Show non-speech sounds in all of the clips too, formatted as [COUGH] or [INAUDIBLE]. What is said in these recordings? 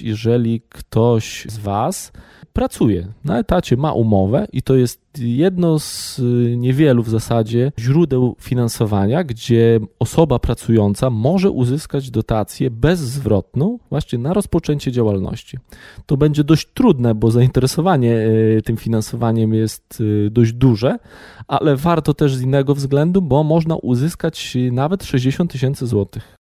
Jeżeli ktoś z Was pracuje na etacie, ma umowę i to jest jedno z y, niewielu w zasadzie źródeł finansowania, gdzie osoba pracująca może uzyskać dotację bezzwrotną właśnie na rozpoczęcie działalności. To będzie dość trudne, bo zainteresowanie y, tym finansowaniem jest y, dość duże, ale warto też z innego względu, bo można uzyskać nawet 60 tysięcy złotych.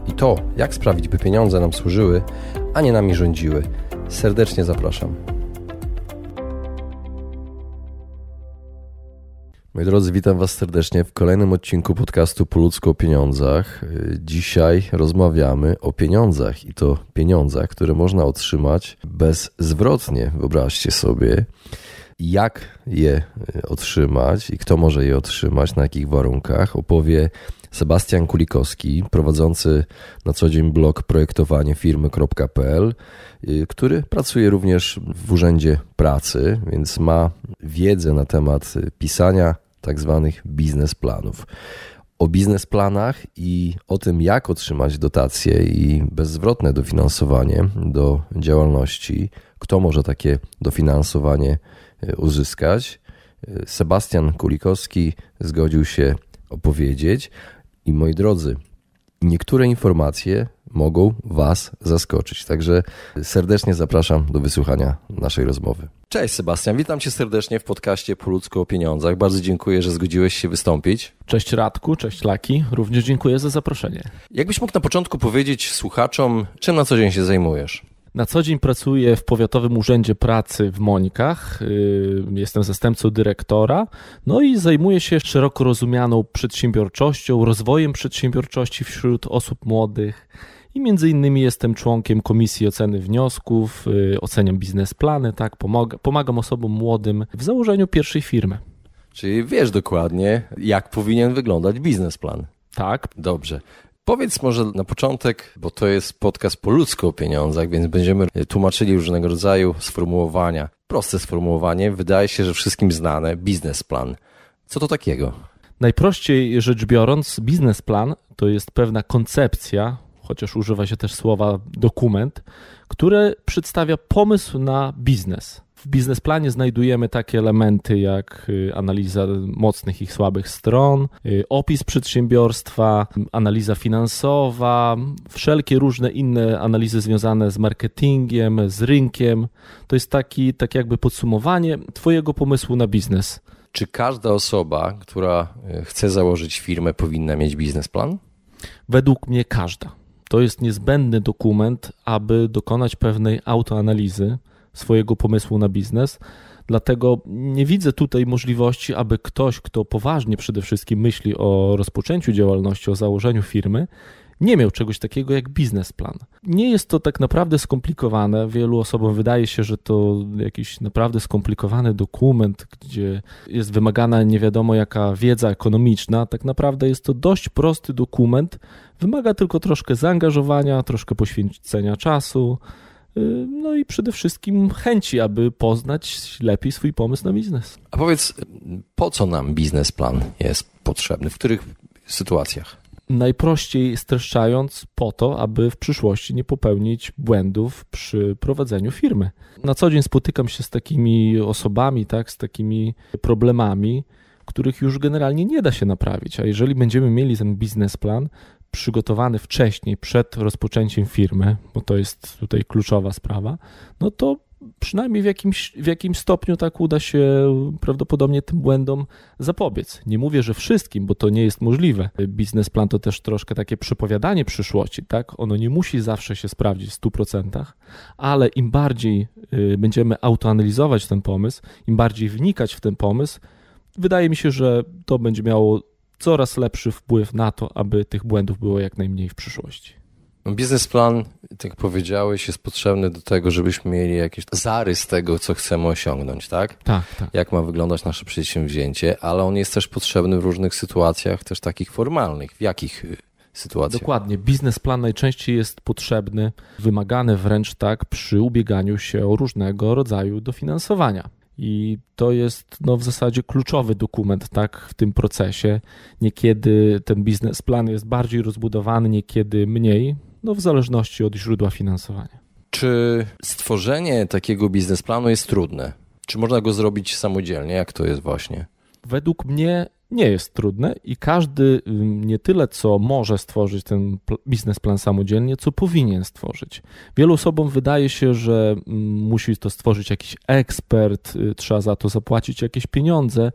i to, jak sprawić, by pieniądze nam służyły, a nie nami rządziły. Serdecznie zapraszam. Moi drodzy, witam Was serdecznie w kolejnym odcinku podcastu Po ludzku o pieniądzach. Dzisiaj rozmawiamy o pieniądzach i to pieniądzach, które można otrzymać bezzwrotnie. Wyobraźcie sobie, jak je otrzymać i kto może je otrzymać, na jakich warunkach, opowie Sebastian Kulikowski, prowadzący na co dzień blog projektowanie firmy.pl, y, który pracuje również w Urzędzie Pracy, więc ma wiedzę na temat pisania tak zwanych biznesplanów. O biznesplanach i o tym, jak otrzymać dotacje i bezzwrotne dofinansowanie do działalności, kto może takie dofinansowanie uzyskać. Y, Sebastian Kulikowski zgodził się opowiedzieć. I moi drodzy, niektóre informacje mogą Was zaskoczyć. Także serdecznie zapraszam do wysłuchania naszej rozmowy. Cześć Sebastian, witam Cię serdecznie w podcaście Po ludzku o pieniądzach. Bardzo dziękuję, że zgodziłeś się wystąpić. Cześć Radku, cześć Laki, również dziękuję za zaproszenie. Jakbyś mógł na początku powiedzieć słuchaczom, czym na co dzień się zajmujesz? Na co dzień pracuję w Powiatowym Urzędzie Pracy w Mońkach. Y, jestem zastępcą dyrektora. No i zajmuję się szeroko rozumianą przedsiębiorczością, rozwojem przedsiębiorczości wśród osób młodych. I między innymi jestem członkiem Komisji Oceny Wniosków, y, oceniam biznesplany, tak, pomagam, pomagam osobom młodym w założeniu pierwszej firmy. Czyli wiesz dokładnie, jak powinien wyglądać biznesplan. Tak. Dobrze. Powiedz może na początek, bo to jest podcast po ludzku o pieniądzach, więc będziemy tłumaczyli różnego rodzaju sformułowania. Proste sformułowanie, wydaje się, że wszystkim znane, biznesplan. Co to takiego? Najprościej rzecz biorąc, biznesplan to jest pewna koncepcja, chociaż używa się też słowa dokument, które przedstawia pomysł na biznes. W biznesplanie znajdujemy takie elementy jak y, analiza mocnych i słabych stron, y, opis przedsiębiorstwa, analiza finansowa, wszelkie różne inne analizy związane z marketingiem, z rynkiem. To jest taki, tak jakby podsumowanie Twojego pomysłu na biznes. Czy każda osoba, która y, chce założyć firmę, powinna mieć biznesplan? Według mnie każda. To jest niezbędny dokument, aby dokonać pewnej autoanalizy swojego pomysłu na biznes. Dlatego nie widzę tutaj możliwości, aby ktoś, kto poważnie przede wszystkim myśli o rozpoczęciu działalności, o założeniu firmy, nie miał czegoś takiego jak biznesplan. Nie jest to tak naprawdę skomplikowane. Wielu osobom wydaje się, że to jakiś naprawdę skomplikowany dokument, gdzie jest wymagana nie wiadomo jaka wiedza ekonomiczna. Tak naprawdę jest to dość prosty dokument. Wymaga tylko troszkę zaangażowania, troszkę poświęcenia czasu. Y, no i przede wszystkim chęci, aby poznać lepiej swój pomysł na biznes. A powiedz, po co nam biznesplan jest potrzebny? W których sytuacjach? Najprościej streszczając, po to, aby w przyszłości nie popełnić błędów przy prowadzeniu firmy. Na co dzień spotykam się z takimi osobami, tak, z takimi problemami, których już generalnie nie da się naprawić. A jeżeli będziemy mieli ten biznesplan, przygotowany wcześniej, przed rozpoczęciem firmy, bo to jest tutaj kluczowa sprawa, no to przynajmniej w jakimś, w jakimś stopniu tak uda się prawdopodobnie tym błędom zapobiec. Nie mówię, że wszystkim, bo to nie jest możliwe. Biznesplan to też troszkę takie przepowiadanie przyszłości, tak? Ono nie musi zawsze się sprawdzić w 100%, ale im bardziej y, będziemy autoanalizować ten pomysł, im bardziej wnikać w ten pomysł, wydaje mi się, że to będzie miało coraz lepszy wpływ na to, aby tych błędów było jak najmniej w przyszłości. Biznesplan, tak jak powiedziałeś, jest potrzebny do tego, żebyśmy mieli jakiś zarys tego, co chcemy osiągnąć, tak? Tak, tak. Jak ma wyglądać nasze przedsięwzięcie, ale on jest też potrzebny w różnych sytuacjach, też takich formalnych. W jakich y, sytuacjach? Dokładnie. Biznesplan najczęściej jest potrzebny, wymagany wręcz tak przy ubieganiu się o różnego rodzaju dofinansowania. I to jest no, w zasadzie kluczowy dokument tak, w tym procesie. Niekiedy ten biznesplan jest bardziej rozbudowany, niekiedy mniej, no, w zależności od źródła finansowania. Czy stworzenie takiego biznesplanu jest trudne? Czy można go zrobić samodzielnie? Jak to jest właśnie? Według mnie nie jest trudne i każdy nie tyle co może stworzyć ten biznesplan samodzielnie, co powinien stworzyć. Wielu osobom wydaje się, że musi to stworzyć jakiś ekspert, y, trzeba za to zapłacić jakieś pieniądze.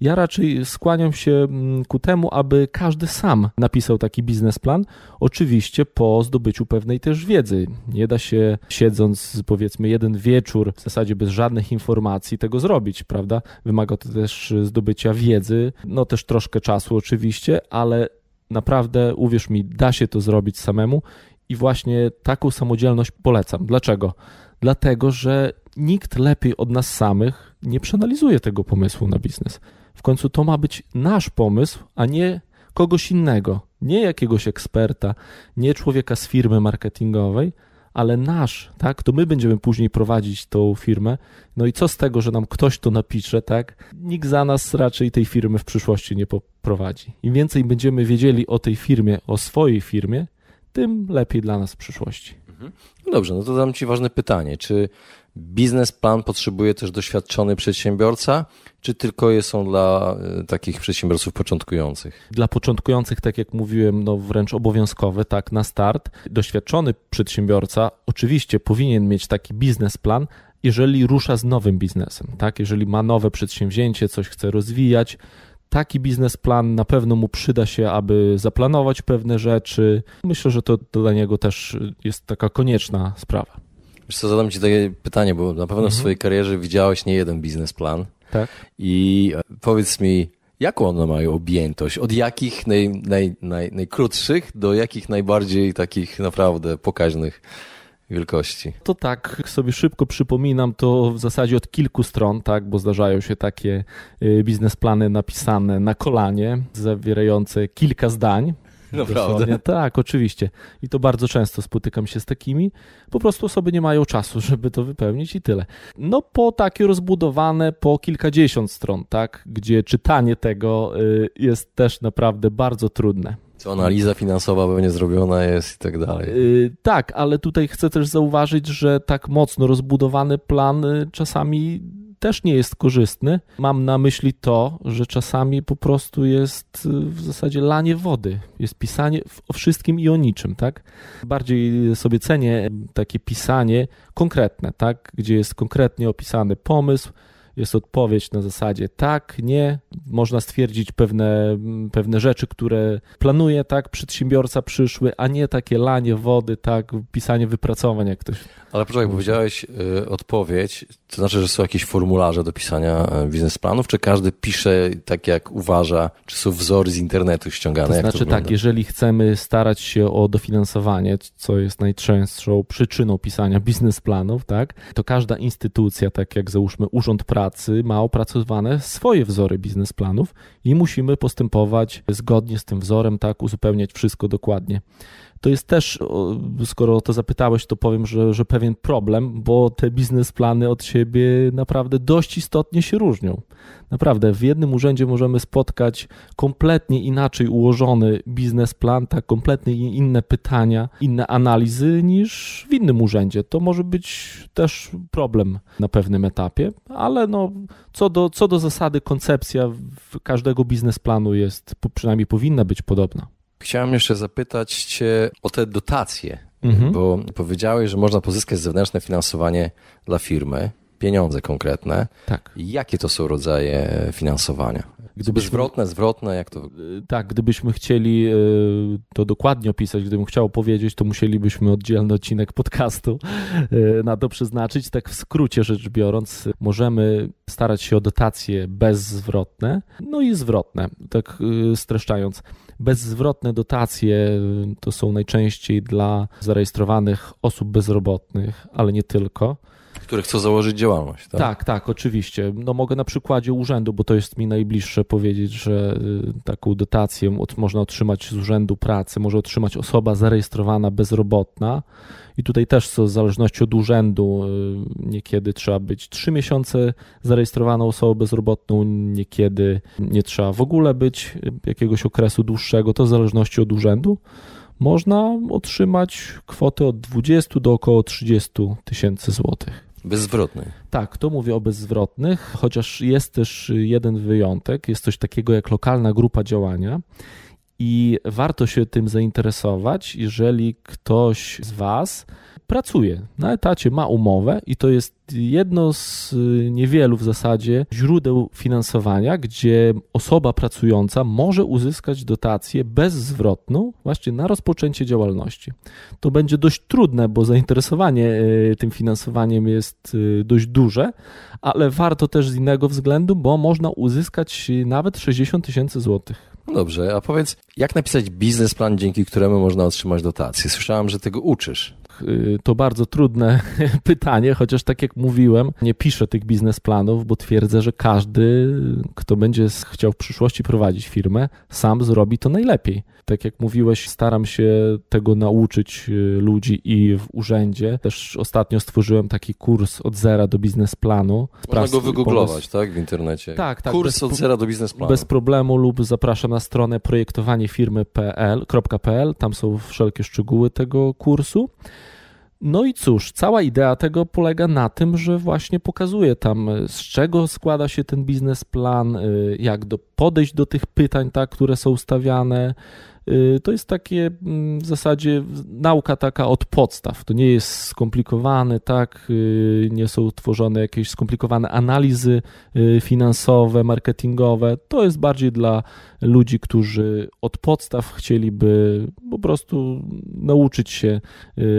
Ja raczej skłaniam się mm, ku temu, aby każdy sam napisał taki biznesplan, oczywiście po zdobyciu pewnej też wiedzy. Nie da się siedząc powiedzmy jeden wieczór w zasadzie bez żadnych informacji tego zrobić, prawda? Wymaga to też zdobycia wiedzy, no też troszkę czasu oczywiście, ale naprawdę uwierz mi, da się to zrobić samemu i właśnie taką samodzielność polecam. Dlaczego? Dlatego, że nikt lepiej od nas samych nie przeanalizuje tego pomysłu na biznes. W końcu to ma być nasz pomysł, a nie kogoś innego, nie jakiegoś eksperta, nie człowieka z firmy marketingowej, ale nasz, tak? To my będziemy później prowadzić tą firmę. No i co z tego, że nam ktoś to napisze, tak? Nikt za nas raczej tej firmy w przyszłości nie poprowadzi. Im więcej będziemy wiedzieli o tej firmie, o swojej firmie, tym lepiej dla nas w przyszłości. Mhm. No dobrze, no to dam Ci ważne pytanie. Czy biznesplan potrzebuje też doświadczony przedsiębiorca, czy tylko je są dla e, takich przedsiębiorców początkujących? Dla początkujących, tak jak mówiłem, no wręcz obowiązkowe, tak, na start. Doświadczony przedsiębiorca oczywiście powinien mieć taki biznesplan, jeżeli rusza z nowym biznesem, tak? Jeżeli ma nowe przedsięwzięcie, coś chce rozwijać, taki biznesplan na pewno mu przyda się, aby zaplanować pewne rzeczy. Myślę, że to dla niego też jest taka konieczna sprawa. Wiesz co, zadam ci takie pytanie, bo na pewno mhm. w swojej karierze widziałeś nie jeden biznesplan. Tak. I e, powiedz mi, jaką one mają objętość? Od jakich naj, naj, naj, najkrótszych do jakich najbardziej takich naprawdę pokaźnych wielkości? To tak, sobie szybko przypominam, to w zasadzie od kilku stron, tak, bo zdarzają się takie e, biznesplany napisane na kolanie, zawierające kilka zdań, Naprawdę? Tak, oczywiście. I to bardzo często spotykam się z takimi. Po prostu osoby nie mają czasu, żeby to wypełnić i tyle. No po takie rozbudowane po kilkadziesiąt stron, tak, gdzie czytanie tego y, jest też naprawdę bardzo trudne. Co analiza finansowa pewnie zrobiona jest i tak dalej. Yy, tak, ale tutaj chcę też zauważyć, że tak mocno rozbudowany plan y, czasami też nie jest korzystny. Mam na myśli to, że czasami po prostu jest y, w zasadzie lanie wody, jest pisanie o wszystkim i o niczym, tak? Bardziej sobie cenię takie pisanie konkretne, tak? Gdzie jest konkretnie opisany pomysł, jest odpowiedź na zasadzie tak, nie. Można stwierdzić pewne, pewne rzeczy, które planuje tak przedsiębiorca przyszły, a nie takie lanie wody, tak, pisanie wypracowań, jak ktoś. Ale poczekaj, powiedziałeś y, odpowiedź, to znaczy, że są jakieś formularze do pisania y, biznesplanów, czy każdy pisze tak, jak uważa, czy są wzory z internetu ściągane? To znaczy to tak, jeżeli chcemy starać się o dofinansowanie, co jest najczęstszą przyczyną pisania biznesplanów, tak, to każda instytucja, tak jak załóżmy Urząd Pracy, pracy ma opracowane swoje wzory biznesplanów i musimy postępować zgodnie z tym wzorem, tak, uzupełniać wszystko dokładnie. To jest też, skoro to zapytałeś, to powiem, że, że pewien problem, bo te biznesplany od siebie naprawdę dość istotnie się różnią. Naprawdę, w jednym urzędzie możemy spotkać kompletnie inaczej ułożony biznesplan, tak, kompletnie inne pytania, inne analizy niż w innym urzędzie. To może być też problem na pewnym etapie, ale no, co, do, co do zasady, koncepcja każdego biznesplanu jest, przynajmniej powinna być podobna. Chciałem jeszcze zapytać Cię o te dotacje, mhm. bo powiedziałeś, że można pozyskać zewnętrzne finansowanie dla firmy, pieniądze konkretne. Tak. Jakie to są rodzaje finansowania? Gdybyśmy, zwrotne, zwrotne, jak to? Tak, gdybyśmy chcieli e, to dokładnie opisać, gdybym chciał powiedzieć, to musielibyśmy oddzielny odcinek podcastu e, na to przeznaczyć. Tak w skrócie rzecz biorąc, możemy starać się o dotacje bezzwrotne, no i zwrotne. Tak e, streszczając, Bezzwrotne dotacje to są najczęściej dla zarejestrowanych osób bezrobotnych, ale nie tylko. Które chcą założyć działalność, tak? Tak, tak, oczywiście. No mogę na przykładzie urzędu, bo to jest mi najbliższe powiedzieć, że y, taką dotację od, można otrzymać z urzędu pracy, może otrzymać osoba zarejestrowana bezrobotna. I tutaj też co, w zależności od urzędu y, niekiedy trzeba być 3 miesiące zarejestrowaną osobą bezrobotną, niekiedy nie trzeba w ogóle być y, jakiegoś okresu dłuższego, to w zależności od urzędu można otrzymać kwotę od 20 do około 30 tysięcy złotych. Bezzwrotnych. Tak, to mówię o bezzwrotnych, chociaż jest też jeden wyjątek. Jest coś takiego jak lokalna grupa działania. I warto się tym zainteresować, jeżeli ktoś z Was pracuje na etacie, ma umowę i to jest jedno z niewielu w zasadzie źródeł finansowania, gdzie osoba pracująca może uzyskać dotację bezzwrotną właśnie na rozpoczęcie działalności. To będzie dość trudne, bo zainteresowanie e, tym finansowaniem jest e, dość duże, ale warto też z innego względu, bo można uzyskać nawet 60 tysięcy złotych. No dobrze, a powiedz, jak napisać biznesplan, dzięki któremu można otrzymać dotację? Słyszałem, że tego uczysz. Y, to bardzo trudne [LAUGHS] pytanie, chociaż tak jak mówiłem, nie piszę tych biznesplanów, bo twierdzę, że każdy, kto będzie chciał w przyszłości prowadzić firmę, sam zrobi to najlepiej. Tak jak mówiłeś, staram się tego nauczyć y, ludzi i w urzędzie. Też ostatnio stworzyłem taki kurs od zera do biznesplanu. Można go wygooglować, tak, w internecie. Tak, tak. Kurs od zera do biznesplanu. Bez problemu lub zapraszam na stronę projektowaniefirmy.pl. Tam są wszelkie szczegóły tego kursu. No i cóż, cała idea tego polega na tym, że właśnie pokazuje tam, z czego składa się ten biznesplan, y, jak do, podejść do tych pytań, tak, które są stawiane, to jest takie mm, w zasadzie nauka taka od podstaw. To nie jest skomplikowane, tak? Y, nie są tworzone jakieś skomplikowane analizy y, finansowe, marketingowe. To jest bardziej dla ludzi, którzy od podstaw chcieliby po prostu nauczyć się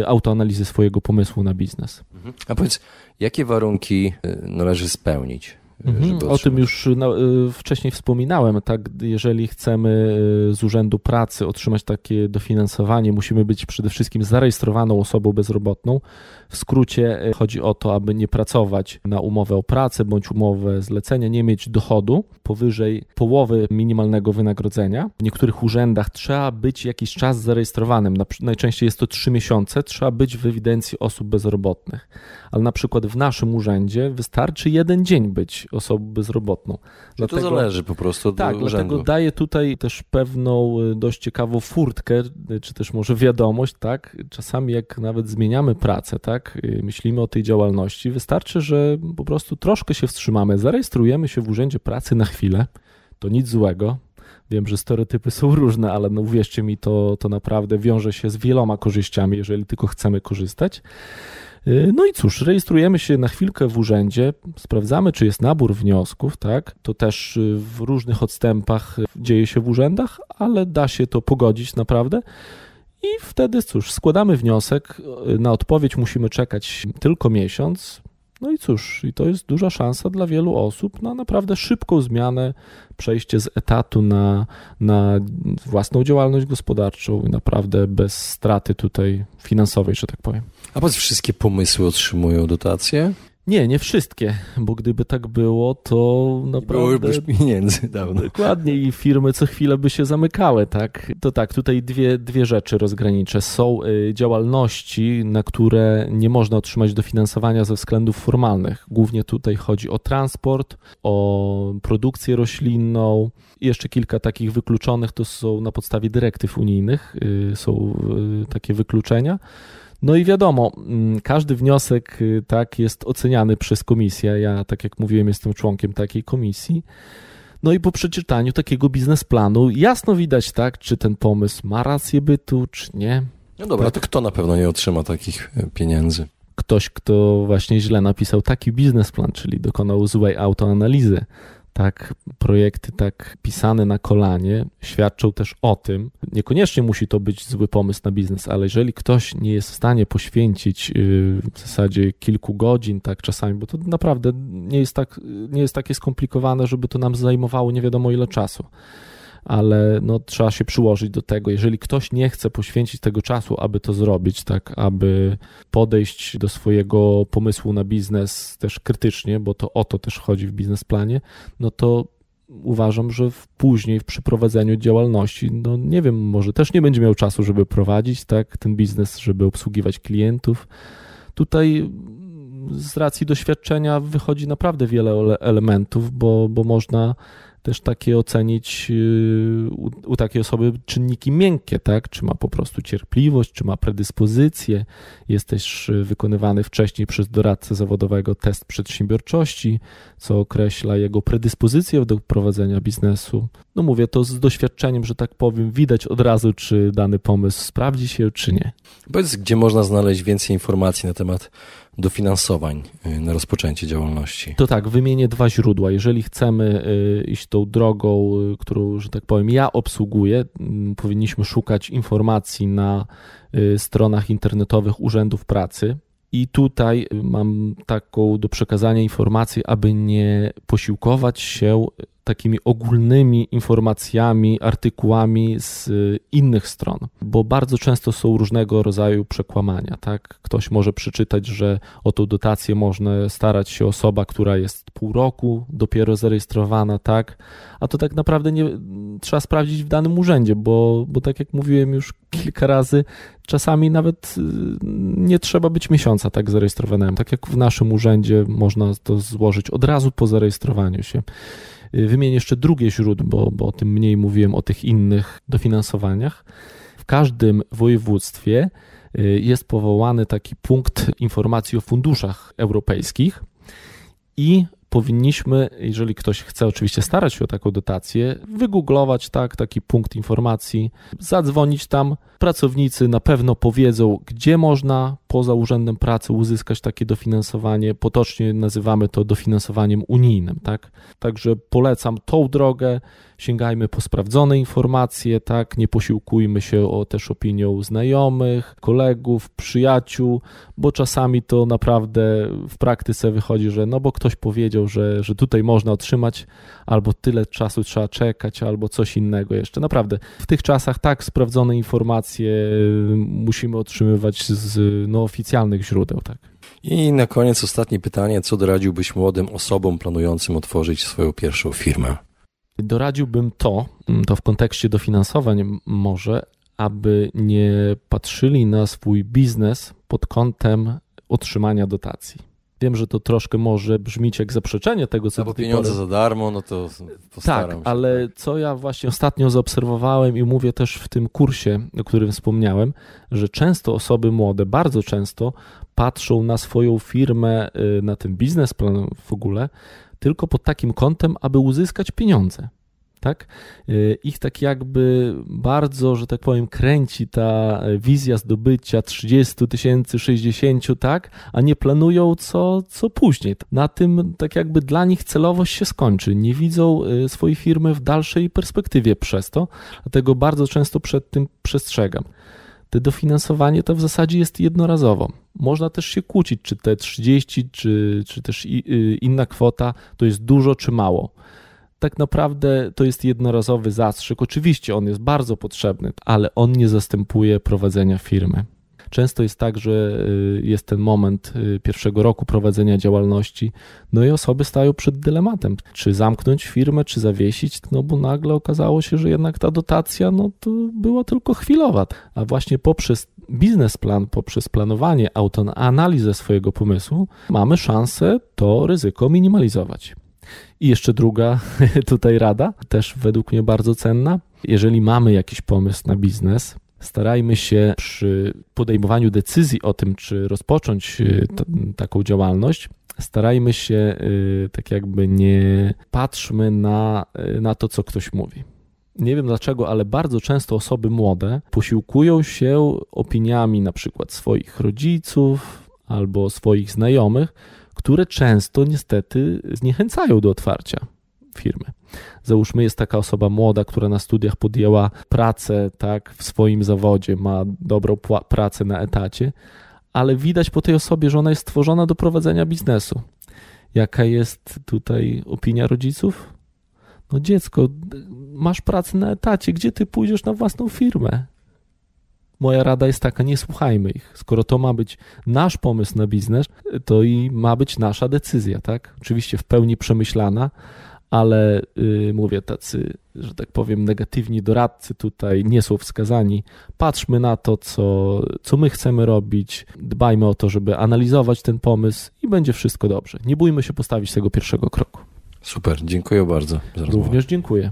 autoanalizy swojego pomysłu na biznes. Mhm. A powiedz, jakie warunki należy spełnić? Mhm, o tym już no, y, wcześniej wspominałem. Tak, jeżeli chcemy y, z Urzędu Pracy otrzymać takie dofinansowanie, musimy być przede wszystkim zarejestrowaną osobą bezrobotną. W skrócie y, chodzi o to, aby nie pracować na umowę o pracę bądź umowę zlecenia, nie mieć dochodu powyżej połowy minimalnego wynagrodzenia. W niektórych urzędach trzeba być jakiś czas zarejestrowanym. Najczęściej jest to 3 miesiące. Trzeba być w ewidencji osób bezrobotnych. Ale na przykład w naszym urzędzie wystarczy jeden dzień być osobą bezrobotną. Dlatego, to zależy po prostu od tak, urzędu. dlatego daje tutaj też pewną y, dość ciekawą furtkę, y, czy też może wiadomość, tak? Czasami jak nawet zmieniamy pracę, tak? Y, myślimy o tej działalności, wystarczy, że po prostu troszkę się wstrzymamy, zarejestrujemy się w Urzędzie Pracy na chwilę, to nic złego, Wiem, że stereotypy są różne, ale no uwierzcie mi, to, to naprawdę wiąże się z wieloma korzyściami, jeżeli tylko chcemy korzystać. Y, no i cóż, rejestrujemy się na chwilkę w urzędzie, sprawdzamy, czy jest nabór wniosków, tak? To też y, w różnych odstępach dzieje się w urzędach, ale da się to pogodzić naprawdę. I wtedy cóż, składamy wniosek. Y, na odpowiedź musimy czekać tylko miesiąc. No i cóż, i to jest duża szansa dla wielu osób na naprawdę szybką zmianę, przejście z etatu na, na własną działalność gospodarczą i naprawdę bez straty tutaj finansowej, że tak powiem. A powiedz, wszystkie pomysły otrzymują dotacje? Nie, nie wszystkie, bo gdyby tak było, to naprawdę... Byłyby już pieniędzy dawno. Dokładnie i firmy co chwilę by się zamykały, tak? To tak, tutaj dwie, dwie rzeczy rozgraniczę. Są y, działalności, na które nie można otrzymać dofinansowania ze względów formalnych. Głównie tutaj chodzi o transport, o produkcję roślinną. I jeszcze kilka takich wykluczonych to są na podstawie dyrektyw unijnych, y, są y, takie wykluczenia. No i wiadomo, mm, każdy wniosek y, tak jest oceniany przez komisję. Ja, tak jak mówiłem, jestem członkiem takiej komisji. No i po przeczytaniu takiego biznesplanu jasno widać, tak, czy ten pomysł ma rację bytu, czy nie. No dobra, to kto na pewno nie otrzyma takich e, pieniędzy? Ktoś, kto właśnie źle napisał taki biznesplan, czyli dokonał złej autoanalizy tak projekty tak pisane na kolanie świadczą też o tym, niekoniecznie musi to być zły pomysł na biznes, ale jeżeli ktoś nie jest w stanie poświęcić y, w zasadzie kilku godzin, tak czasami, bo to naprawdę nie jest, tak, nie jest takie skomplikowane, żeby to nam zajmowało nie wiadomo ile czasu ale no, trzeba się przyłożyć do tego. Jeżeli ktoś nie chce poświęcić tego czasu, aby to zrobić, tak, aby podejść do swojego pomysłu na biznes też krytycznie, bo to o to też chodzi w biznesplanie, no to uważam, że w, później w przeprowadzeniu działalności, no nie wiem, może też nie będzie miał czasu, żeby prowadzić tak, ten biznes, żeby obsługiwać klientów. Tutaj z racji doświadczenia wychodzi naprawdę wiele elementów, bo, bo można też takie ocenić y, u, u, takiej osoby czynniki miękkie, tak? Czy ma po prostu cierpliwość, czy ma predyspozycję. Jest też wykonywany wcześniej przez doradcę zawodowego test przedsiębiorczości, co określa jego predyspozycję do prowadzenia biznesu. No mówię to z doświadczeniem, że tak powiem, widać od razu, czy dany pomysł sprawdzi się, czy nie. Powiedz, gdzie można znaleźć więcej informacji na temat dofinansowań y, na rozpoczęcie działalności? To tak, wymienię dwa źródła. Jeżeli chcemy y, iść tą drogą, y, którą, że tak powiem, ja obsługuję, mm, powinniśmy szukać informacji na stronach internetowych urzędów pracy. I tutaj mam taką do przekazania informację, aby nie posiłkować się takimi ogólnymi informacjami, artykułami z innych stron, bo bardzo często są różnego rodzaju przekłamania. Tak? Ktoś może przeczytać, że o tą dotację można starać się osoba, która jest pół roku dopiero zarejestrowana, tak? a to tak naprawdę nie trzeba sprawdzić w danym urzędzie, bo, bo tak jak mówiłem już [LAUGHS] kilka razy, czasami nawet y, nie trzeba być miesiąca tak zarejestrowanym. Tak jak w naszym urzędzie można to złożyć od razu po zarejestrowaniu się. Wymienię jeszcze drugie źródło, bo, bo o tym mniej mówiłem, o tych innych dofinansowaniach. W każdym województwie y, jest powołany taki punkt informacji o funduszach europejskich i powinniśmy, jeżeli ktoś chce oczywiście starać się o taką dotację, wygooglować tak, taki punkt informacji, zadzwonić tam. Pracownicy na pewno powiedzą, gdzie można poza Urzędem Pracy uzyskać takie dofinansowanie. Potocznie nazywamy to dofinansowaniem unijnym. Tak? Także polecam tą drogę sięgajmy po sprawdzone informacje, tak, nie posiłkujmy się o też opinią znajomych, kolegów, przyjaciół, bo czasami to naprawdę w praktyce wychodzi, że no bo ktoś powiedział, że, że tutaj można otrzymać, albo tyle czasu trzeba czekać, albo coś innego jeszcze. Naprawdę, w tych czasach tak sprawdzone informacje musimy otrzymywać z no, oficjalnych źródeł, tak. I na koniec ostatnie pytanie, co doradziłbyś młodym osobom planującym otworzyć swoją pierwszą firmę? Doradziłbym to, mm, to w kontekście dofinansowań może, aby nie patrzyli na swój biznes pod kątem otrzymania dotacji. Wiem, że to troszkę może brzmieć jak zaprzeczenie tego, co no bo pieniądze pory... za darmo, no to postaram Tak, się. ale co ja właśnie ostatnio zaobserwowałem i mówię też w tym kursie, o którym wspomniałem, że często osoby młode, bardzo często patrzą na swoją firmę, y, na ten biznesplan w ogóle, tylko pod takim kątem, aby uzyskać pieniądze. Tak? Y, ich tak jakby bardzo, że tak powiem, kręci ta wizja zdobycia 30 tysięcy, 60, tak? A nie planują co, co później. Na tym tak jakby dla nich celowość się skończy. Nie widzą y, swojej firmy w dalszej perspektywie przez to, dlatego bardzo często przed tym przestrzegam. Te dofinansowanie to w zasadzie jest jednorazowo. Można też się kłócić, czy te 30, czy, czy też y, inna kwota to jest dużo, czy mało. Tak naprawdę to jest jednorazowy zastrzyk. Oczywiście on jest bardzo potrzebny, ale on nie zastępuje prowadzenia firmy. Często jest tak, że y, jest ten moment y, pierwszego roku prowadzenia działalności, no i osoby stają przed dylematem, czy zamknąć firmę, czy zawiesić, no bo nagle okazało się, że jednak ta dotacja, no to była tylko chwilowa, a właśnie poprzez biznesplan, poprzez planowanie, autoanalizę swojego pomysłu, mamy szansę to ryzyko minimalizować. I jeszcze druga [LAUGHS] tutaj rada, też według mnie bardzo cenna. Jeżeli mamy jakiś pomysł na biznes, starajmy się przy podejmowaniu decyzji o tym, czy rozpocząć y, taką działalność, starajmy się y, tak jakby nie patrzmy na, y, na to, co ktoś mówi. Nie wiem dlaczego, ale bardzo często osoby młode posiłkują się opiniami na przykład swoich rodziców albo swoich znajomych, które często niestety zniechęcają do otwarcia firmy. Załóżmy, jest taka osoba młoda, która na studiach podjęła pracę tak, w swoim zawodzie, ma dobrą pracę na etacie, ale widać po tej osobie, że ona jest stworzona do prowadzenia biznesu. Jaka jest tutaj opinia rodziców? No dziecko, masz pracę na etacie, gdzie ty pójdziesz na własną firmę? Moja rada jest taka, nie słuchajmy ich. Skoro to ma być nasz pomysł na biznes, to i ma być nasza decyzja, tak? Oczywiście w pełni przemyślana, ale yy, mówię, tacy, że tak powiem, negatywni doradcy tutaj nie są wskazani. Patrzmy na to, co, co my chcemy robić, dbajmy o to, żeby analizować ten pomysł i będzie wszystko dobrze. Nie bójmy się postawić tego pierwszego kroku. Super, dziękuję bardzo. Również dziękuję.